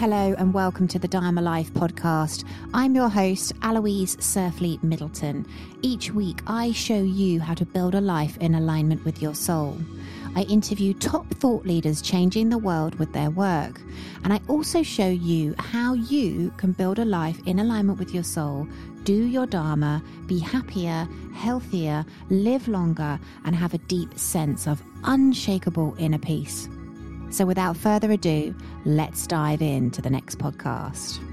Hello and welcome to the Dharma Life podcast. I'm your host, Aloise Surfleet Middleton. Each week, I show you how to build a life in alignment with your soul. I interview top thought leaders changing the world with their work. And I also show you how you can build a life in alignment with your soul, do your Dharma, be happier, healthier, live longer, and have a deep sense of unshakable inner peace. So, without further ado, let's dive into the next podcast.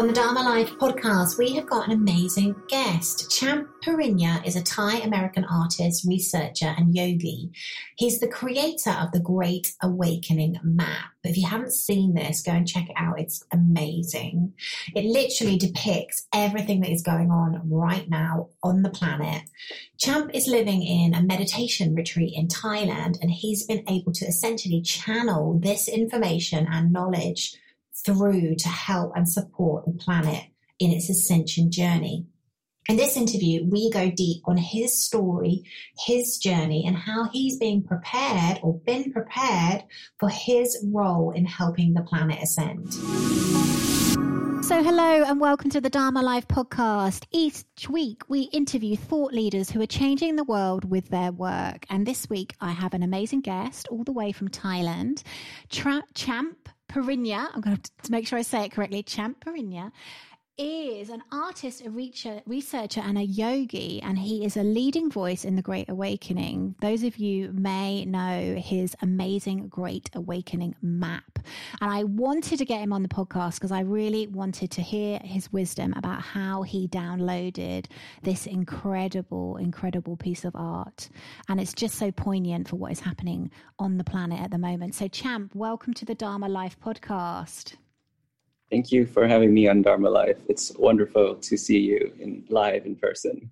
On the Dharma Life podcast, we have got an amazing guest. Champ Parinya is a Thai American artist, researcher, and yogi. He's the creator of the Great Awakening Map. If you haven't seen this, go and check it out. It's amazing. It literally depicts everything that is going on right now on the planet. Champ is living in a meditation retreat in Thailand, and he's been able to essentially channel this information and knowledge through to help and support the planet in its ascension journey. In this interview, we go deep on his story, his journey, and how he's being prepared or been prepared for his role in helping the planet ascend. So, hello and welcome to the Dharma Life podcast. Each week, we interview thought leaders who are changing the world with their work. And this week, I have an amazing guest all the way from Thailand, Tra- Champ Parinya, I'm going to make sure I say it correctly, Champ Parinya, is an artist, a researcher, and a yogi, and he is a leading voice in the Great Awakening. Those of you may know his amazing Great Awakening map. And I wanted to get him on the podcast because I really wanted to hear his wisdom about how he downloaded this incredible, incredible piece of art. And it's just so poignant for what is happening on the planet at the moment. So, Champ, welcome to the Dharma Life podcast. Thank you for having me on Dharma Life. It's wonderful to see you in live in person.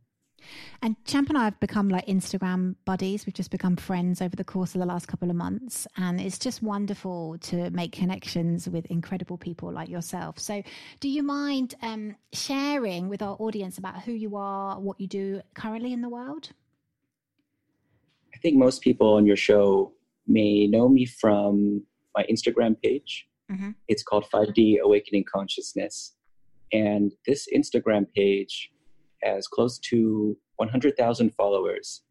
And Champ and I have become like Instagram buddies. We've just become friends over the course of the last couple of months. And it's just wonderful to make connections with incredible people like yourself. So, do you mind um, sharing with our audience about who you are, what you do currently in the world? I think most people on your show may know me from my Instagram page, Mm-hmm. It's called 5D Awakening Consciousness. And this Instagram page has close to 100,000 followers.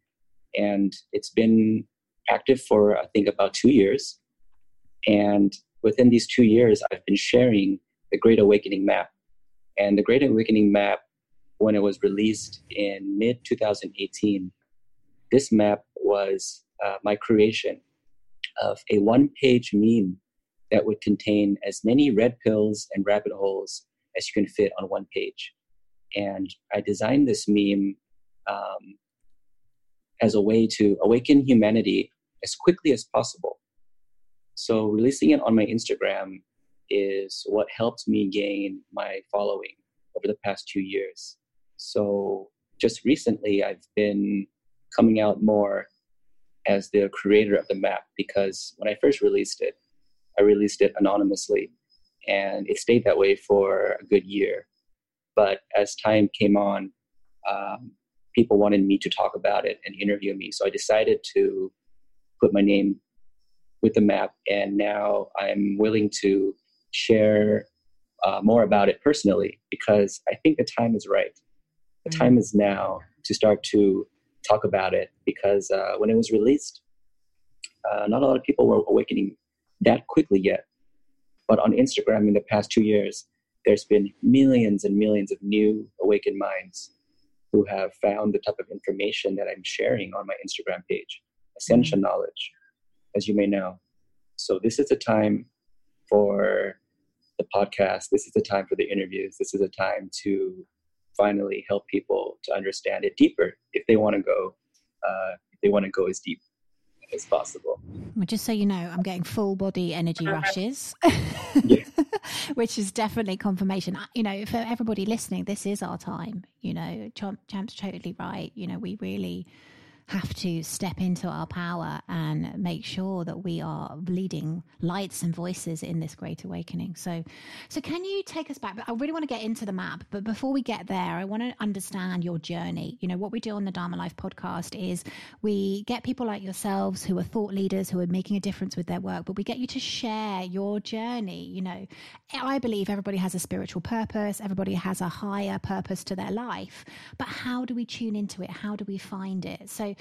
And it's been active for, I think, about two years. And within these two years, I've been sharing the Great Awakening Map. And the Great Awakening Map, when it was released in mid 2018, this map was uh, my creation of a one page meme that would contain as many red pills and rabbit holes as you can fit on one page. And I designed this meme um, as a way to awaken humanity as quickly as possible. So releasing it on my Instagram is what helped me gain my following over the past two years. So just recently, I've been coming out more as the creator of the map because when I first released it, I released it anonymously, and it stayed that way for a good year. But as time came on, um, people wanted me to talk about it and interview me, so I decided to put my name with the map, and now I'm willing to share uh, more about it personally because I think the time is right. The mm. time is now to start to talk about it because uh, when it was released, uh, not a lot of people were awakening that quickly yet. But on Instagram in the past two years, there's been millions and millions of new awakened minds who have found the type of information that I'm sharing on my Instagram page, ascension mm-hmm. knowledge, as you may know. So this is a time for the podcast. This is the time for the interviews. This is a time to finally help people to understand it deeper if they want to go. Uh, if they want to go as deep as possible. Well, just so you know, I'm getting full body energy uh-huh. rushes, which is definitely confirmation. You know, for everybody listening, this is our time. You know, Champ, Champ's totally right. You know, we really have to step into our power and make sure that we are leading lights and voices in this great awakening. So, so can you take us back? I really want to get into the map, but before we get there, I want to understand your journey. You know, what we do on the Dharma Life podcast is we get people like yourselves who are thought leaders who are making a difference with their work, but we get you to share your journey. You know, I believe everybody has a spiritual purpose, everybody has a higher purpose to their life, but how do we tune into it? How do we find it? So,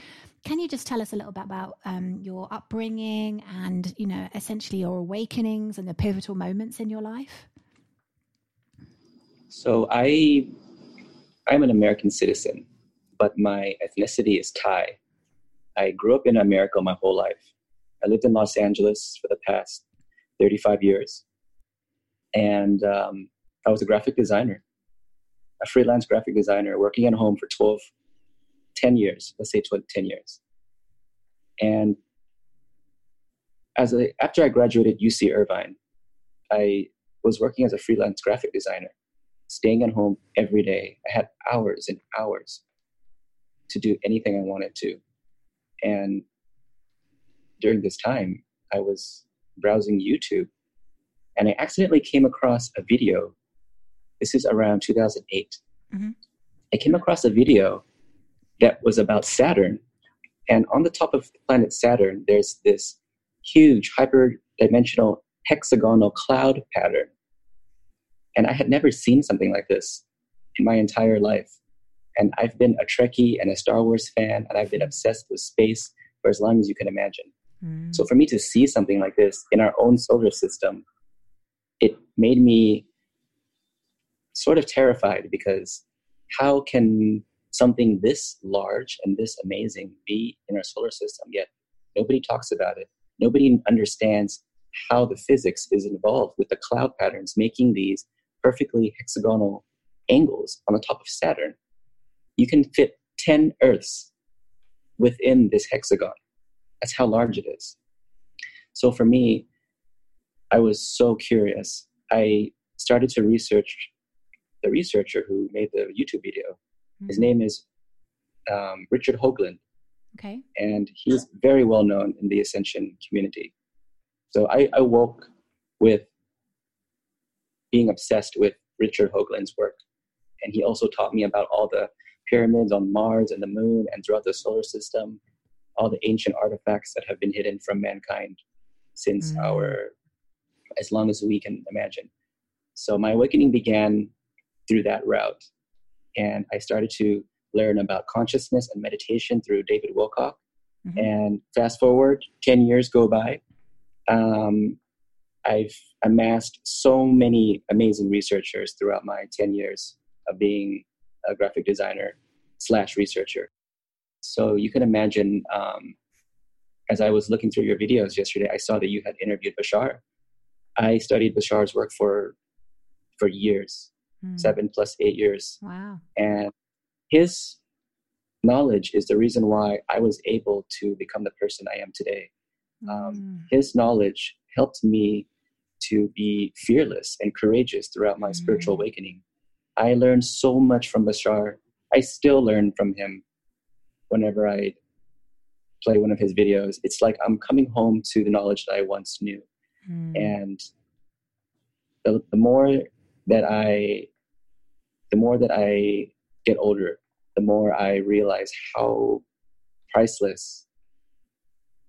can you just tell us a little bit about um, your upbringing and, you know, essentially your awakenings and the pivotal moments in your life? So I, I'm an American citizen, but my ethnicity is Thai. I grew up in America my whole life. I lived in Los Angeles for the past 35 years. And um, I was a graphic designer, a freelance graphic designer working at home for 12, 10 years, let's say 12, 10 years. And as a, after I graduated UC Irvine, I was working as a freelance graphic designer, staying at home every day. I had hours and hours to do anything I wanted to. And during this time, I was browsing YouTube and I accidentally came across a video. This is around 2008. Mm-hmm. I came across a video that was about Saturn. And on the top of the planet Saturn, there's this huge hyperdimensional hexagonal cloud pattern. And I had never seen something like this in my entire life. And I've been a Trekkie and a Star Wars fan, and I've been obsessed with space for as long as you can imagine. Mm. So for me to see something like this in our own solar system, it made me sort of terrified because how can something this large and this amazing be in our solar system yet nobody talks about it. Nobody understands how the physics is involved with the cloud patterns making these perfectly hexagonal angles on the top of saturn. You can fit 10 earths within this hexagon. That's how large it is. So for me i was so curious. I started to research the researcher who made the youtube video Mm-hmm. His name is um, Richard Hoagland. Okay. And he's very well known in the Ascension community. So I, I woke with being obsessed with Richard Hoagland's work. And he also taught me about all the pyramids on Mars and the moon and throughout the solar system, all the ancient artifacts that have been hidden from mankind since mm. our, as long as we can imagine. So my awakening began through that route and I started to learn about consciousness and meditation through David Wilcock. Mm-hmm. And fast forward, 10 years go by. Um, I've amassed so many amazing researchers throughout my 10 years of being a graphic designer slash researcher. So you can imagine, um, as I was looking through your videos yesterday, I saw that you had interviewed Bashar. I studied Bashar's work for for years, mm. seven plus eight years. Wow. And his knowledge is the reason why I was able to become the person I am today. Um, mm. His knowledge helped me to be fearless and courageous throughout my mm. spiritual awakening. I learned so much from Bashar. I still learn from him whenever I play one of his videos. It's like I'm coming home to the knowledge that I once knew. Mm. And the, the more that I the more that I get older, the more I realize how priceless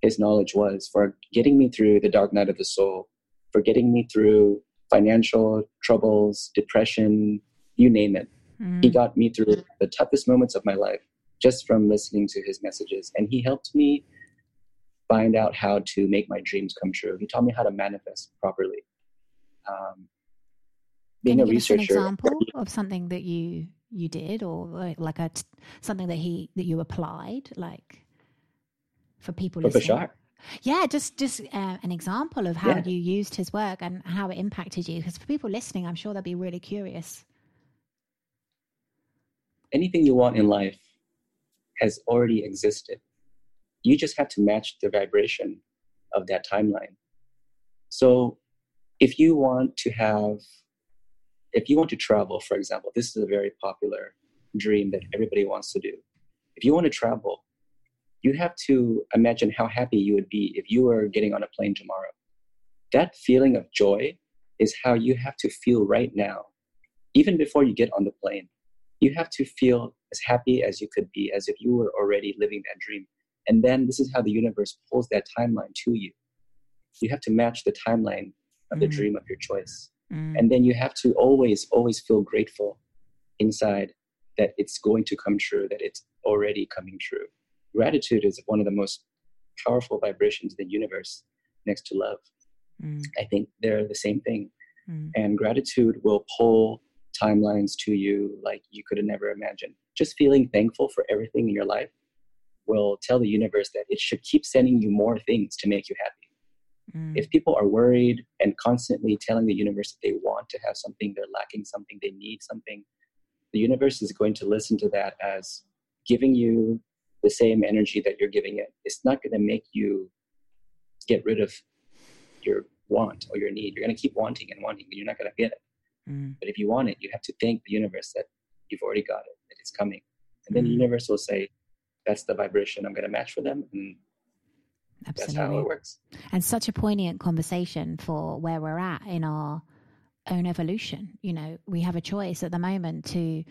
his knowledge was for getting me through the dark night of the soul, for getting me through financial troubles, depression, you name it. Mm. He got me through the toughest moments of my life just from listening to his messages. And he helped me find out how to make my dreams come true. He taught me how to manifest properly. Um, being Can you a researcher. Give us an example of something that you you did, or like a something that he that you applied, like for people for listening. Bashar. Yeah, just just uh, an example of how yeah. you used his work and how it impacted you. Because for people listening, I'm sure they'll be really curious. Anything you want in life has already existed. You just have to match the vibration of that timeline. So, if you want to have if you want to travel, for example, this is a very popular dream that everybody wants to do. If you want to travel, you have to imagine how happy you would be if you were getting on a plane tomorrow. That feeling of joy is how you have to feel right now, even before you get on the plane. You have to feel as happy as you could be, as if you were already living that dream. And then this is how the universe pulls that timeline to you. You have to match the timeline of the mm. dream of your choice. Mm. And then you have to always, always feel grateful inside that it's going to come true, that it's already coming true. Gratitude is one of the most powerful vibrations in the universe next to love. Mm. I think they're the same thing. Mm. And gratitude will pull timelines to you like you could have never imagined. Just feeling thankful for everything in your life will tell the universe that it should keep sending you more things to make you happy. Mm. If people are worried and constantly telling the universe that they want to have something, they're lacking something, they need something, the universe is going to listen to that as giving you the same energy that you're giving it. It's not going to make you get rid of your want or your need. You're going to keep wanting and wanting, and you're not going to get it. Mm. But if you want it, you have to thank the universe that you've already got it, that it's coming. And then mm. the universe will say, that's the vibration I'm going to match for them. And Absolutely. that's how it works. And such a poignant conversation for where we're at in our own evolution. You know, we have a choice at the moment to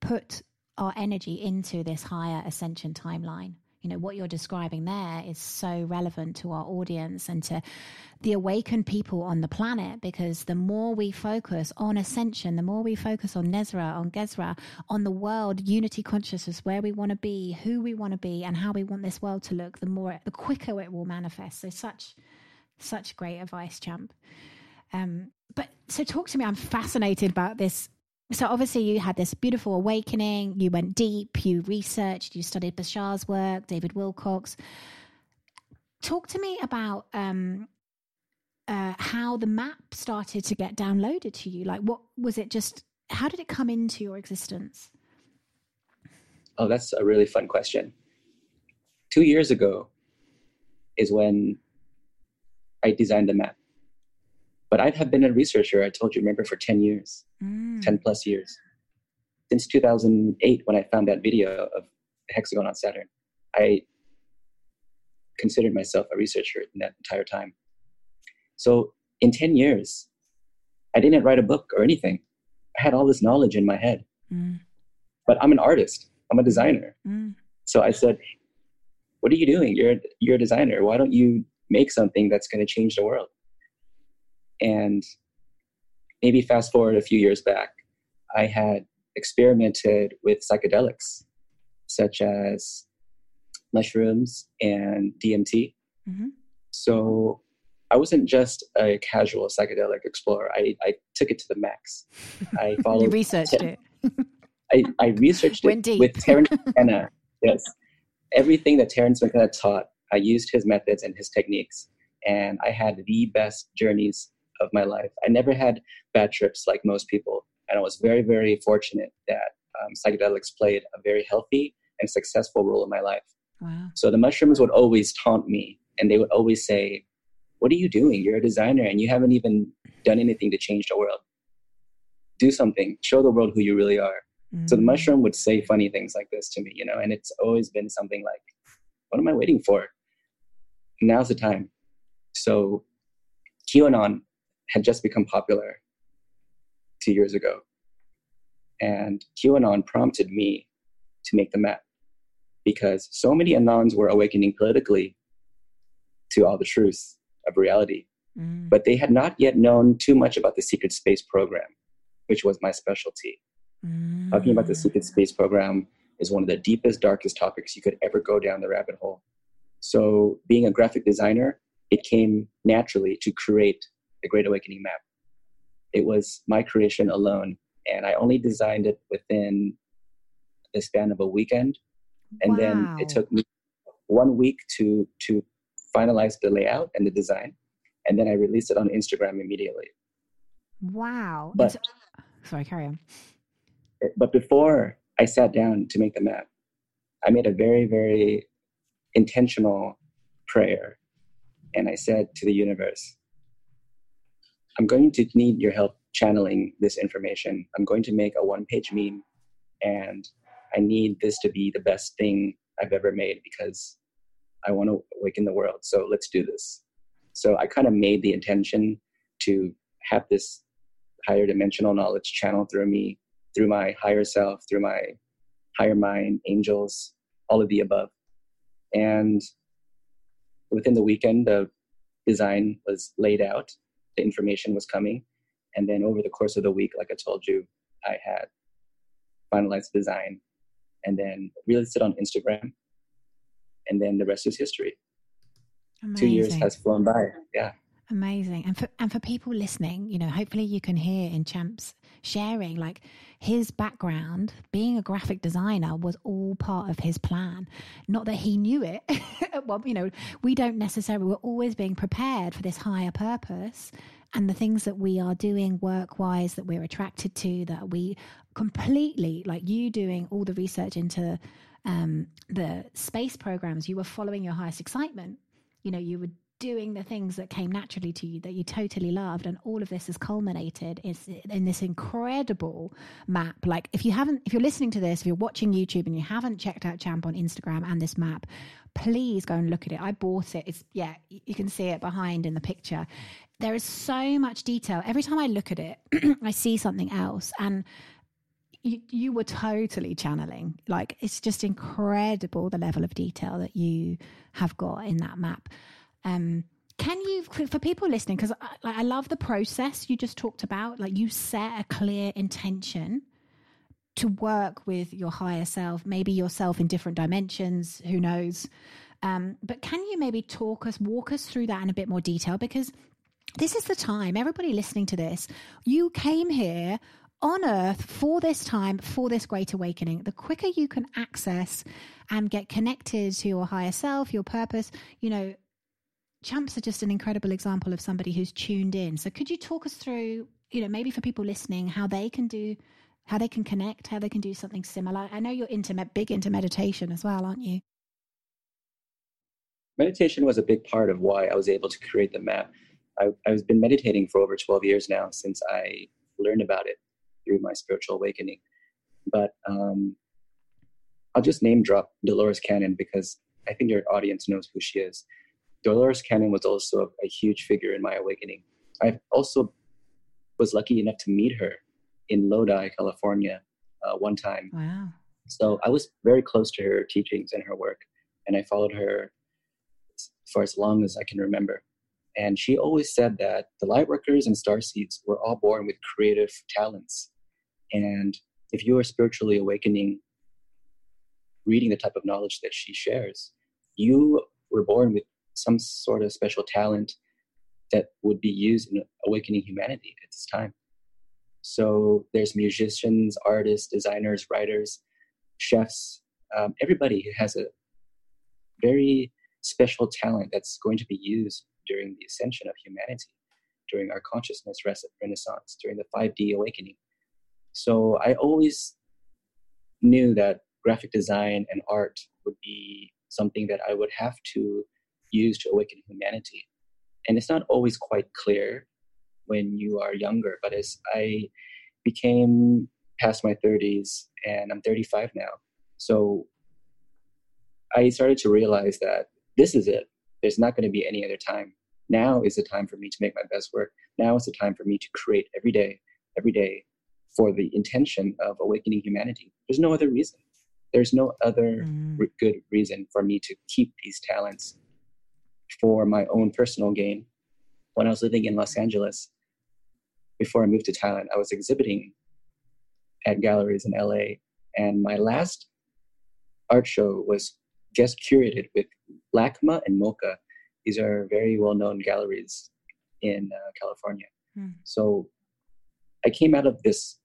put our energy into this higher ascension timeline. You know, what you're describing there is so relevant to our audience and to the awakened people on the planet because the more we focus on ascension, the more we focus on NESARA, on GESARA, on the world, unity consciousness, where we want to be, who we want to be, and how we want this world to look, the more, the quicker it will manifest. So, such, such great advice, champ. Um, but so talk to me. I'm fascinated about this. So obviously you had this beautiful awakening. You went deep. You researched. You studied Bashar's work, David Wilcock. Talk to me about um, uh, how the map started to get downloaded to you. Like, what was it? Just how did it come into your existence? Oh, that's a really fun question. Two years ago is when I designed the map. But I'd have been a researcher, I told you, remember, for 10 years, mm. 10 plus years. Since 2008, when I found that video of the hexagon on Saturn, I considered myself a researcher in that entire time. So in 10 years, I didn't write a book or anything. I had all this knowledge in my head. Mm. But I'm an artist, I'm a designer. Mm. So I said, What are you doing? You're, you're a designer. Why don't you make something that's going to change the world? And maybe fast forward a few years back, I had experimented with psychedelics such as mushrooms and DMT. Mm-hmm. So I wasn't just a casual psychedelic explorer. I, I took it to the max. I followed. you researched it. I, I researched Went it deep. with Terence McKenna. Yes, everything that Terence McKenna taught, I used his methods and his techniques, and I had the best journeys of my life. I never had bad trips like most people, and I was very, very fortunate that um, psychedelics played a very healthy and successful role in my life. Wow. So the mushrooms would always taunt me, and they would always say, "What are you doing? You're a designer, and you haven't even done anything to change the world. Do something. Show the world who you really are." Mm. So the mm. mushroom would say funny things like this to me, you know, and it's always been something like, "What am I waiting for? Now's the time." So QAnon had just become popular two years ago. And QAnon prompted me to make the map because so many Anons were awakening politically to all the truths of reality. Mm. But they had not yet known too much about the secret space program, which was my specialty. Mm. Talking about the secret space program is one of the deepest, darkest topics you could ever go down the rabbit hole. So, being a graphic designer, it came naturally to create the Great Awakening map. It was my creation alone, and I only designed it within the span of a weekend. And wow. then it took me one week to to finalize the layout and the design, and then I released it on Instagram immediately. Wow! But uh, sorry, carry on. Eh, but before I sat down to make the map, I made a very very intentional prayer, and I said to the universe, I'm going to need your help channeling this information. I'm going to make a one page meme and I need this to be the best thing I've ever made because I want to awaken the world. So let's do this. So I kind of made the intention to have this higher dimensional knowledge channel through me, through my higher self, through my higher mind, angels, all of the above. And within the weekend, the design was laid out, the information was coming. And then over the course of the week, like I told you, I had finalized the design and then released it on Instagram. And then the rest is history. Amazing. Two years has flown by. Yeah. Amazing. And for and for people listening, you know, hopefully you can hear in Champs sharing like his background, being a graphic designer was all part of his plan. Not that he knew it. well, you know, we don't necessarily we're always being prepared for this higher purpose and the things that we are doing work wise that we're attracted to that we completely like you doing all the research into um, the space programs you were following your highest excitement you know you were doing the things that came naturally to you that you totally loved and all of this has culminated in this incredible map. Like if you haven't if you're listening to this if you're watching youtube and you haven't checked out champ on instagram and this map please go and look at it. I bought it. It's yeah you can see it behind in the picture. There is so much detail. Every time i look at it i see something else and you, you were totally channeling. Like it's just incredible the level of detail that you have got in that map um, can you, for people listening, because I, I love the process you just talked about, like you set a clear intention to work with your higher self, maybe yourself in different dimensions, who knows. Um, but can you maybe talk us, walk us through that in a bit more detail? Because this is the time, everybody listening to this, you came here on earth for this time, for this great awakening. The quicker you can access and get connected to your higher self, your purpose, you know, champs are just an incredible example of somebody who's tuned in. So could you talk us through, you know, maybe for people listening, how they can do, how they can connect, how they can do something similar? I know you're into big into meditation as well, aren't you? Meditation was a big part of why I was able to create the map. I, I've been meditating for over 12 years now since I learned about it through my spiritual awakening. But um, I'll just name drop Dolores Cannon because I think your audience knows who she is. Dolores Cannon was also a, a huge figure in my awakening. I also was lucky enough to meet her in Lodi, California, uh, one time. Wow. So I was very close to her teachings and her work, and I followed her for as long as I can remember. And she always said that the lightworkers and star seeds were all born with creative talents. And if you are spiritually awakening, reading the type of knowledge that she shares, you were born with some sort of special talent that would be used in awakening humanity at this time. So there's musicians, artists, designers, writers, chefs, um, everybody who has a very special talent that's going to be used during the ascension of humanity, during our consciousness renaissance, during the 5D awakening. So I always knew that graphic design and art would be something that I would have to use to awaken humanity. And it's not always quite clear when you are younger, but as I became past my 30s and I'm 35 now, so I started to realize that this is it. There's not going to be any other time. Now is the time for me to make my best work. Now is the time for me to create every day, every day for the intention of awakening humanity. There's no other reason. There's no other mm. good reason for me to keep these talents for my own personal gain. When I was living in Los Angeles, before I moved to Thailand, I was exhibiting at galleries in LA. And my last art show was guest curated with LACMA and MoCA. These are very well known galleries in uh, California. Hmm. So I came out of this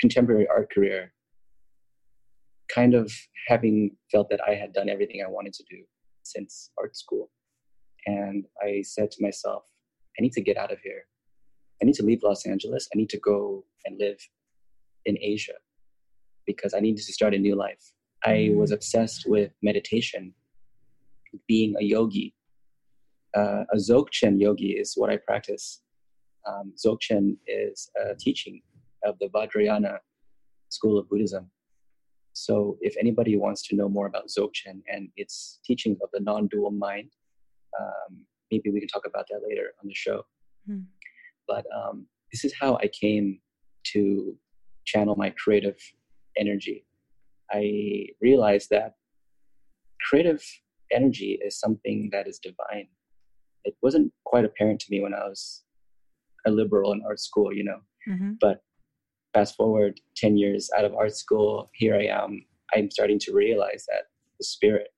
contemporary art career kind of having felt that I had done everything I wanted to do since art school. And I said to myself, I need to get out of here. I need to leave Los Angeles. I need to go and live in Asia because I needed to start a new life. I mm. was obsessed with meditation, being a yogi. Uh, a Dzogchen yogi is what I practice. Um, Dzogchen is a teaching of the Vajrayana school of Buddhism. So if anybody wants to know more about Dzogchen and its teaching of the non-dual mind, um, maybe we can talk about that later on the show. Hmm. But um, this is how I came to channel my creative energy. I realized that creative energy is something that is divine. It wasn't quite apparent to me when I was a liberal in art school, you know. Mm-hmm. But fast forward 10 years out of art school, here I am. I'm starting to realize that the spirit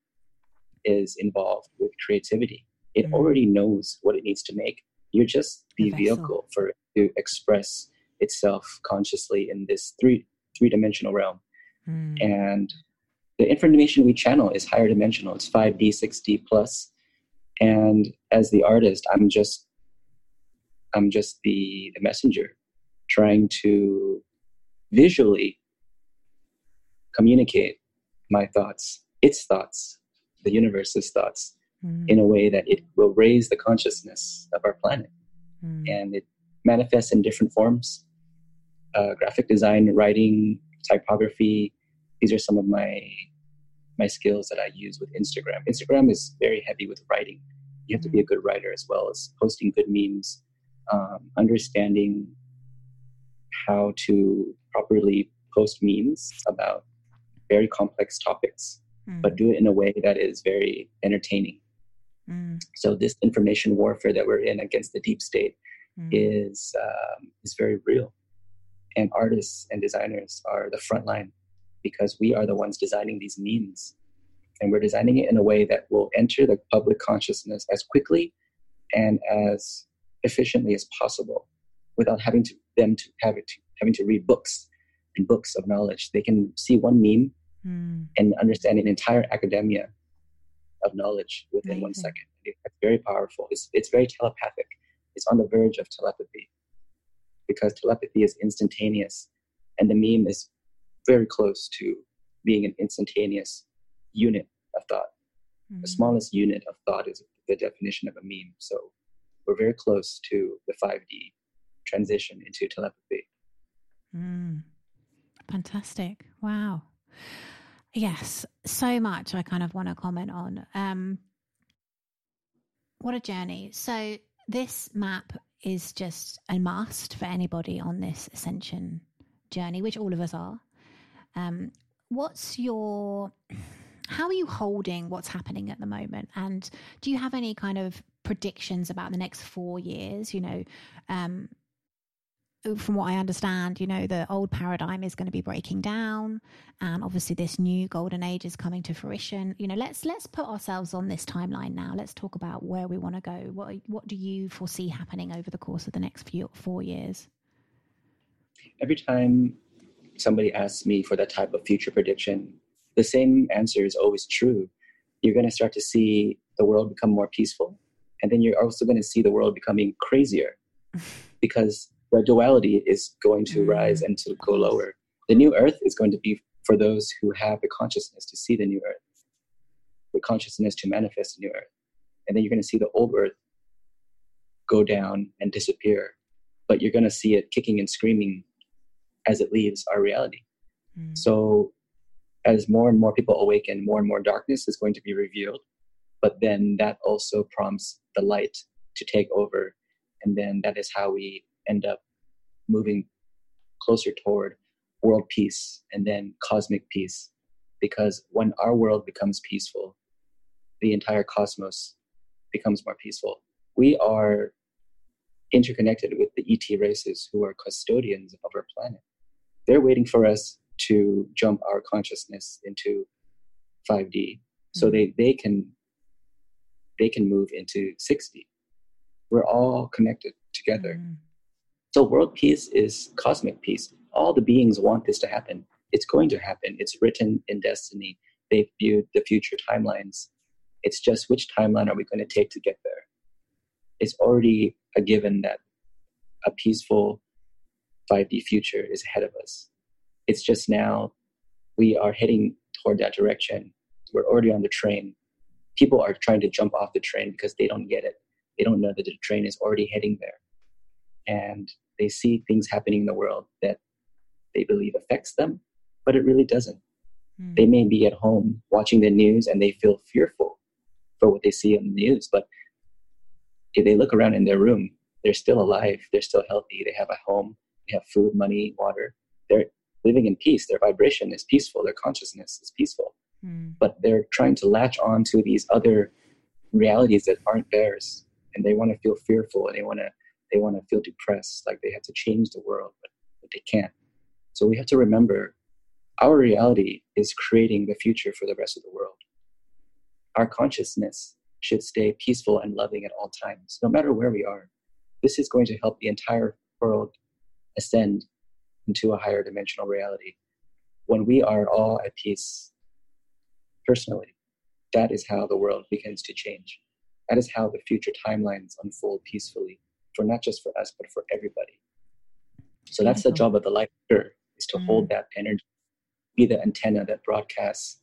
is involved with creativity. It mm-hmm. already knows what it needs to make. You're just the, the vehicle for it to express itself consciously in this three three dimensional realm. Mm. And the information we channel is higher dimensional. It's 5D, 6D plus. And as the artist, I'm just I'm just the, the messenger trying to visually communicate my thoughts, its thoughts, the universe's thoughts, mm. in a way that it will raise the consciousness of our planet. Mm. And it manifests in different forms uh, graphic design, writing, typography. These are some of my my skills that I use with Instagram. Instagram is very heavy with writing. You have to be a mm. good writer as well as posting good memes, um, understanding how to properly post memes about very complex topics, mm. but do it in a way that is very entertaining. Mm. So this information warfare that we're in against the deep state mm. is um, is very real, and artists and designers are the front line because we are the ones designing these memes, and we're designing it in a way that will enter the public consciousness as quickly and as efficiently as possible without having to them to have it to, having to read books and books of knowledge. They can see one meme mm. and understand an entire academia of knowledge within Amazing. one second. It's very powerful. It's, it's very telepathic. It's on the verge of telepathy because telepathy is instantaneous and the meme is very close to being an instantaneous unit of thought. Mm. The smallest unit of thought is the definition of a meme. So we're very close to the 5D transition into telepathy. Mm. Fantastic. Wow. Yes, so much I kind of want to comment on. Um, what a journey. So, this map is just a must for anybody on this ascension journey, which all of us are. Um, what's your, how are you holding what's happening at the moment? And do you have any kind of predictions about the next four years? You know, um, from what I understand, you know, the old paradigm is going to be breaking down, and obviously this new golden age is coming to fruition. You know, let's let's put ourselves on this timeline now. Let's talk about where we want to go. What what do you foresee happening over the course of the next few four years? Every time somebody asks me for that type of future prediction, the same answer is always true. You're going to start to see the world become more peaceful, and then you're also going to see the world becoming crazier because the duality is going to rise and to go lower. The new earth is going to be for those who have the consciousness to see the new earth, the consciousness to manifest the new earth. And then you're going to see the old earth go down and disappear. But you're going to see it kicking and screaming as it leaves our reality. Mm. So, as more and more people awaken, more and more darkness is going to be revealed. But then that also prompts the light to take over. And then that is how we end up moving closer toward world peace and then cosmic peace. Because when our world becomes peaceful, the entire cosmos becomes more peaceful. We are interconnected with the ET races who are custodians of our planet. They're waiting for us to jump our consciousness into 5D mm-hmm. so they, they can they can move into 6D. We're all connected together. Mm-hmm. So world peace is cosmic peace. All the beings want this to happen. It's going to happen. It's written in destiny. They've viewed the future timelines. It's just which timeline are we going to take to get there? It's already a given that a peaceful 5D future is ahead of us. It's just now we are heading toward that direction. We're already on the train. People are trying to jump off the train because they don't get it. They don't know that the train is already heading there and they see things happening in the world that they believe affects them, but it really doesn't. Mm. They may be at home watching the news and they feel fearful for what they see on the news, but if they look around in their room, they're still alive, they're still healthy, they have a home, they have food, money, water. They're living in peace. Their vibration is peaceful, their consciousness is peaceful. Mm. But they're trying to latch on to these other realities that aren't theirs. And they want to feel fearful and they want to they want to feel depressed, like they have to change the world, but, but they can't. So we have to remember our reality is creating the future for the rest of the world. Our consciousness should stay peaceful and loving at all times, no matter where we are. This is going to help the entire world ascend into a higher dimensional reality. When we are all at peace personally, that is how the world begins to change. That is how the future timelines unfold peacefully for not just for us, but for everybody. So that's the job of the light is to mm. hold that energy, be the antenna that broadcasts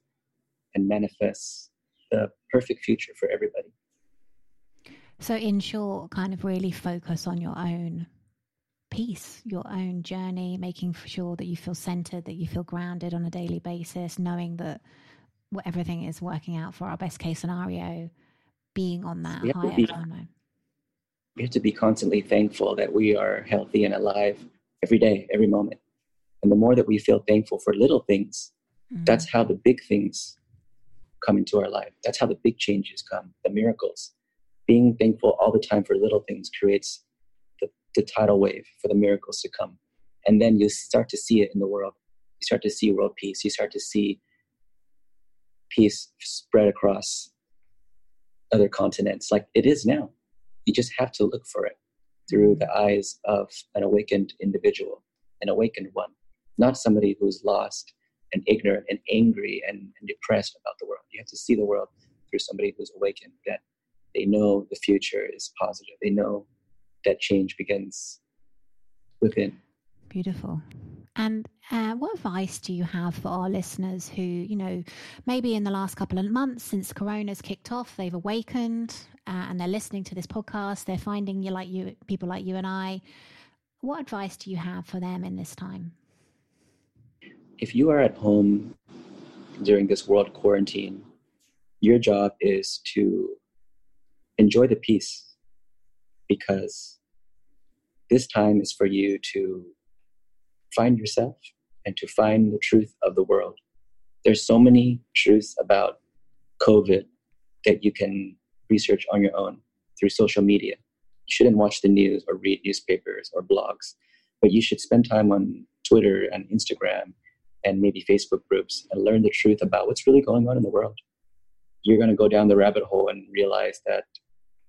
and manifests the perfect future for everybody. So, in short, kind of really focus on your own peace, your own journey, making sure that you feel centered, that you feel grounded on a daily basis, knowing that everything is working out for our best case scenario, being on that higher timeline. We have to be constantly thankful that we are healthy and alive every day, every moment. And the more that we feel thankful for little things, mm-hmm. that's how the big things come into our life. That's how the big changes come, the miracles. Being thankful all the time for little things creates the, the tidal wave for the miracles to come. And then you start to see it in the world. You start to see world peace. You start to see peace spread across other continents like it is now. You just have to look for it through the eyes of an awakened individual, an awakened one, not somebody who's lost and ignorant and angry and, and depressed about the world. You have to see the world through somebody who's awakened that they know the future is positive. They know that change begins within. Beautiful. And uh, what advice do you have for our listeners who, you know, maybe in the last couple of months since Corona's kicked off, they've awakened uh, and they're listening to this podcast, they're finding you like you, people like you and I. What advice do you have for them in this time? if you are at home during this world quarantine, your job is to enjoy the peace because this time is for you to find yourself and to find the truth of the world. There's so many truths about COVID that you can research on your own through social media. You shouldn't watch the news or read newspapers or blogs, but you should spend time on Twitter and Instagram and maybe Facebook groups and learn the truth about what's really going on in the world. You're going to go down the rabbit hole and realize that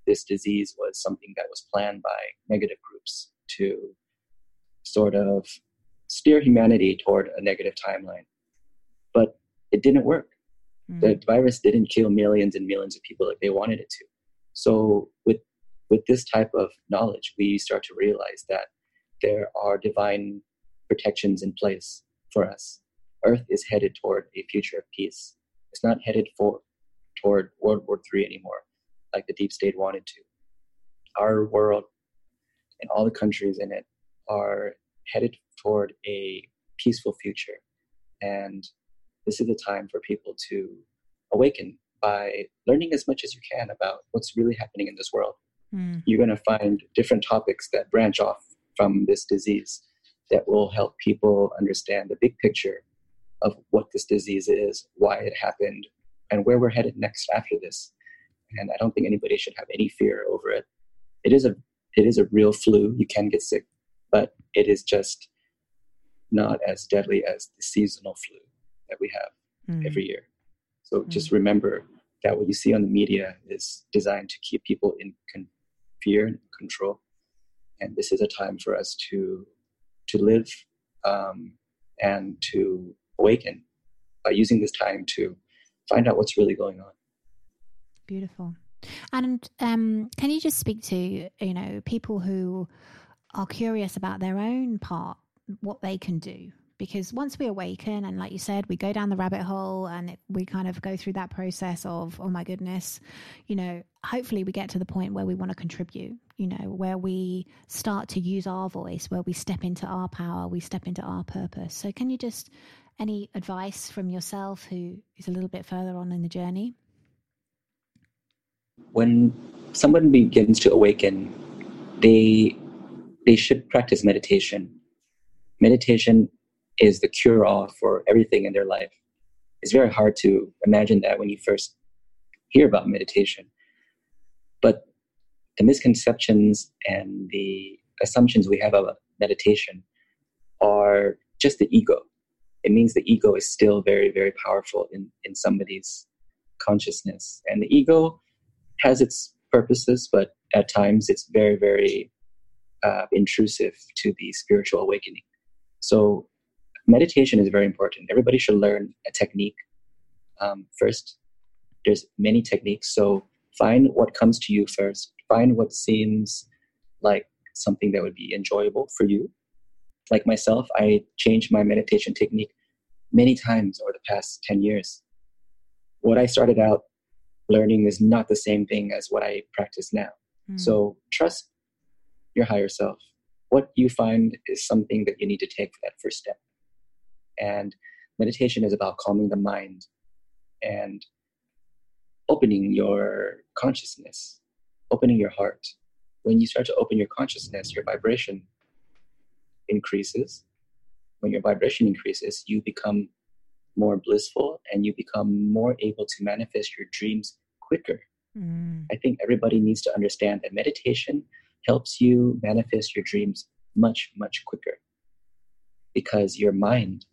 this disease was something that was planned by negative groups to sort of steer humanity toward a negative timeline. But it didn't work. Mm. The virus didn't kill millions and millions of people like they wanted it to. So with with this type of knowledge, we start to realize that there are divine protections in place for us. Earth is headed toward a future of peace. It's not headed for toward World War III anymore, like the deep state wanted to. Our world and all the countries in it are headed toward a peaceful future. And this is the time for people to awaken by learning as much as you can about what's really happening in this world. Mm. You're going to find different topics that branch off from this disease that will help people understand the big picture of what this disease is, why it happened, and where we're headed next after this. And I don't think anybody should have any fear over it. It is a it is a real flu. You can get sick, but it is just not as deadly as the seasonal flu that we have mm. every year. So mm. just remember that what you see on the media is designed to keep people in con- fear and control. And this is a time for us to to live um, and to awaken by using this time to find out what's really going on. Beautiful. And um, can you just speak to you know people who are curious about their own part, what they can do? Because once we awaken, and like you said, we go down the rabbit hole and it, we kind of go through that process of, oh my goodness, you know, hopefully we get to the point where we want to contribute, you know, where we start to use our voice, where we step into our power, we step into our purpose. So, can you just any advice from yourself who is a little bit further on in the journey? When someone begins to awaken, they they should practice meditation. Meditation is the cure all for everything in their life. It's very hard to imagine that when you first hear about meditation. But the misconceptions and the assumptions we have about meditation are just the ego. It means the ego is still very, very powerful in, in somebody's consciousness. And the ego has its purposes, but at times it's very, very uh, intrusive to the spiritual awakening. So, meditation is very important. Everybody should learn a technique. Um, first, there's many techniques. So, find what comes to you first. Find what seems like something that would be enjoyable for you. Like myself, I changed my meditation technique many times over the past 10 years. What I started out learning is not the same thing as what I practice now. Mm. So trust your higher self. What you find is something that you need to take for that first step. And meditation is about calming the mind and opening your consciousness, opening your heart. When you start to open your consciousness, your vibration increases. When your vibration increases, you become more blissful and you become more able to manifest your dreams quicker. Mm. I think everybody needs to understand that meditation helps you manifest your dreams much, much quicker because your mind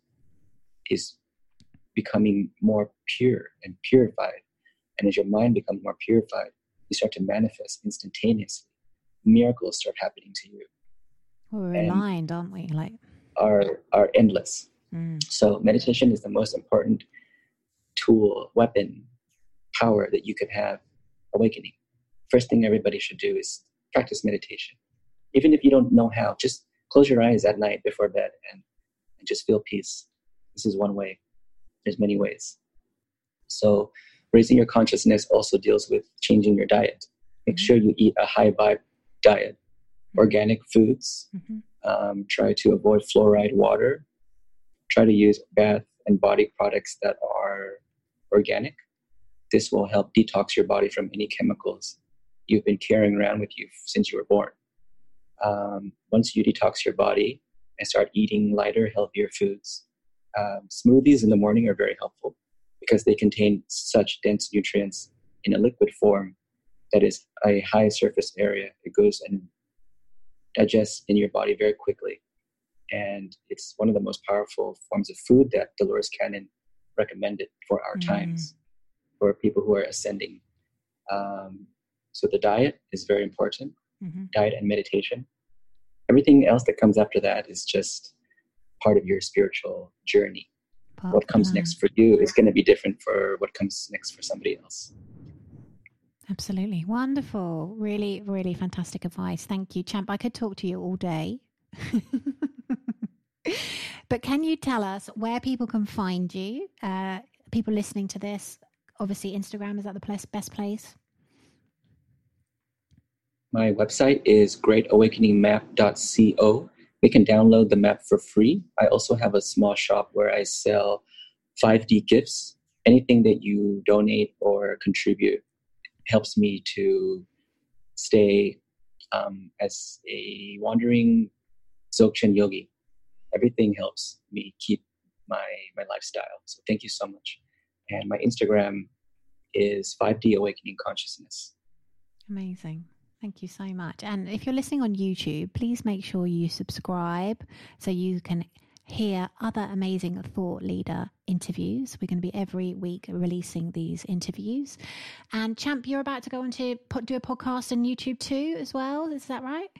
is becoming more pure and purified. And as your mind becomes more purified, you start to manifest instantaneously. Miracles start happening to you. we're and aligned, aren't we? Like are are endless. Mm. So meditation is the most important tool, weapon, power that you can have awakening. First thing everybody should do is practice meditation. Even if you don't know how, just close your eyes at night before bed and, and just feel peace. This is one way. There's many ways. So raising your consciousness also deals with changing your diet. Make mm-hmm. sure you eat a high vibe diet, mm-hmm. organic foods. Mm-hmm. Um, try to avoid fluoride water. Try to use bath and body products that are organic. This will help detox your body from any chemicals you've been carrying around with you since you were born. Um, once you detox your body and start eating lighter, healthier foods, um, smoothies in the morning are very helpful because they contain such dense nutrients in a liquid form that is a high surface area. It goes and digests in your body very quickly. And it's one of the most powerful forms of food that Dolores Cannon recommended for our mm. times, for people who are ascending. Um, so the diet is very important, mm-hmm. diet and meditation. Everything else that comes after that is just part of your spiritual journey. Pop what comes next for you is going to be different for what comes next for somebody else. Absolutely. Wonderful. Really, really fantastic advice. Thank you, Champ. I could talk to you all day. but can you tell us where people can find you? Uh, people listening to this, obviously, Instagram is that the best place? My website is greatawakeningmap.co. We can download the map for free. I also have a small shop where I sell 5D gifts. Anything that you donate or contribute helps me to stay um, as a wandering Dzogchen yogi. Everything helps me keep my my lifestyle. So thank you so much. And my Instagram is 5D Awakening Consciousness. Amazing. Thank you so much. And if you're listening on YouTube, please make sure you subscribe so you can hear other amazing thought leader interviews. We're going to be every week releasing these interviews. And Champ, you're about to go on to do a podcast on YouTube too, as well. Is that right?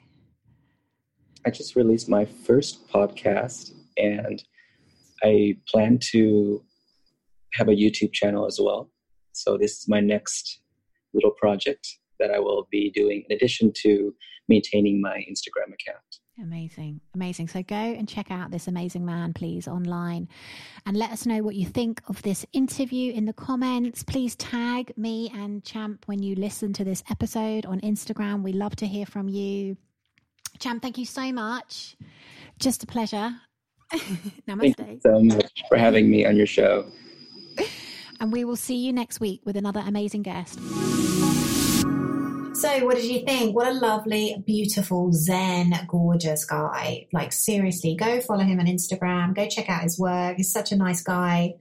I just released my first podcast and I plan to have a YouTube channel as well. So this is my next little project that I will be doing in addition to maintaining my Instagram account. Amazing, amazing. So go and check out this amazing man, please, online and let us know what you think of this interview in the comments. Please tag me and Champ when you listen to this episode on Instagram. We love to hear from you. Champ, thank you so much. Just a pleasure. Namaste. Thank you so much for having me on your show. And we will see you next week with another amazing guest. So, what did you think? What a lovely, beautiful, zen, gorgeous guy. Like, seriously, go follow him on Instagram. Go check out his work. He's such a nice guy.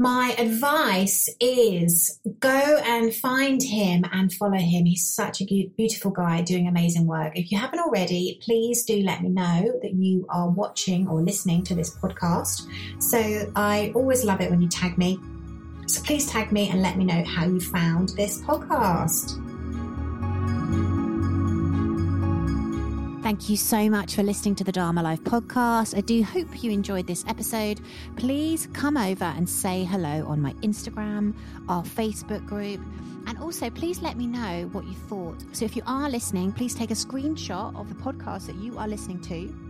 My advice is go and find him and follow him. He's such a beautiful guy doing amazing work. If you haven't already, please do let me know that you are watching or listening to this podcast. So, I always love it when you tag me. So, please tag me and let me know how you found this podcast. Thank you so much for listening to the Dharma Life podcast. I do hope you enjoyed this episode. Please come over and say hello on my Instagram, our Facebook group, and also please let me know what you thought. So if you are listening, please take a screenshot of the podcast that you are listening to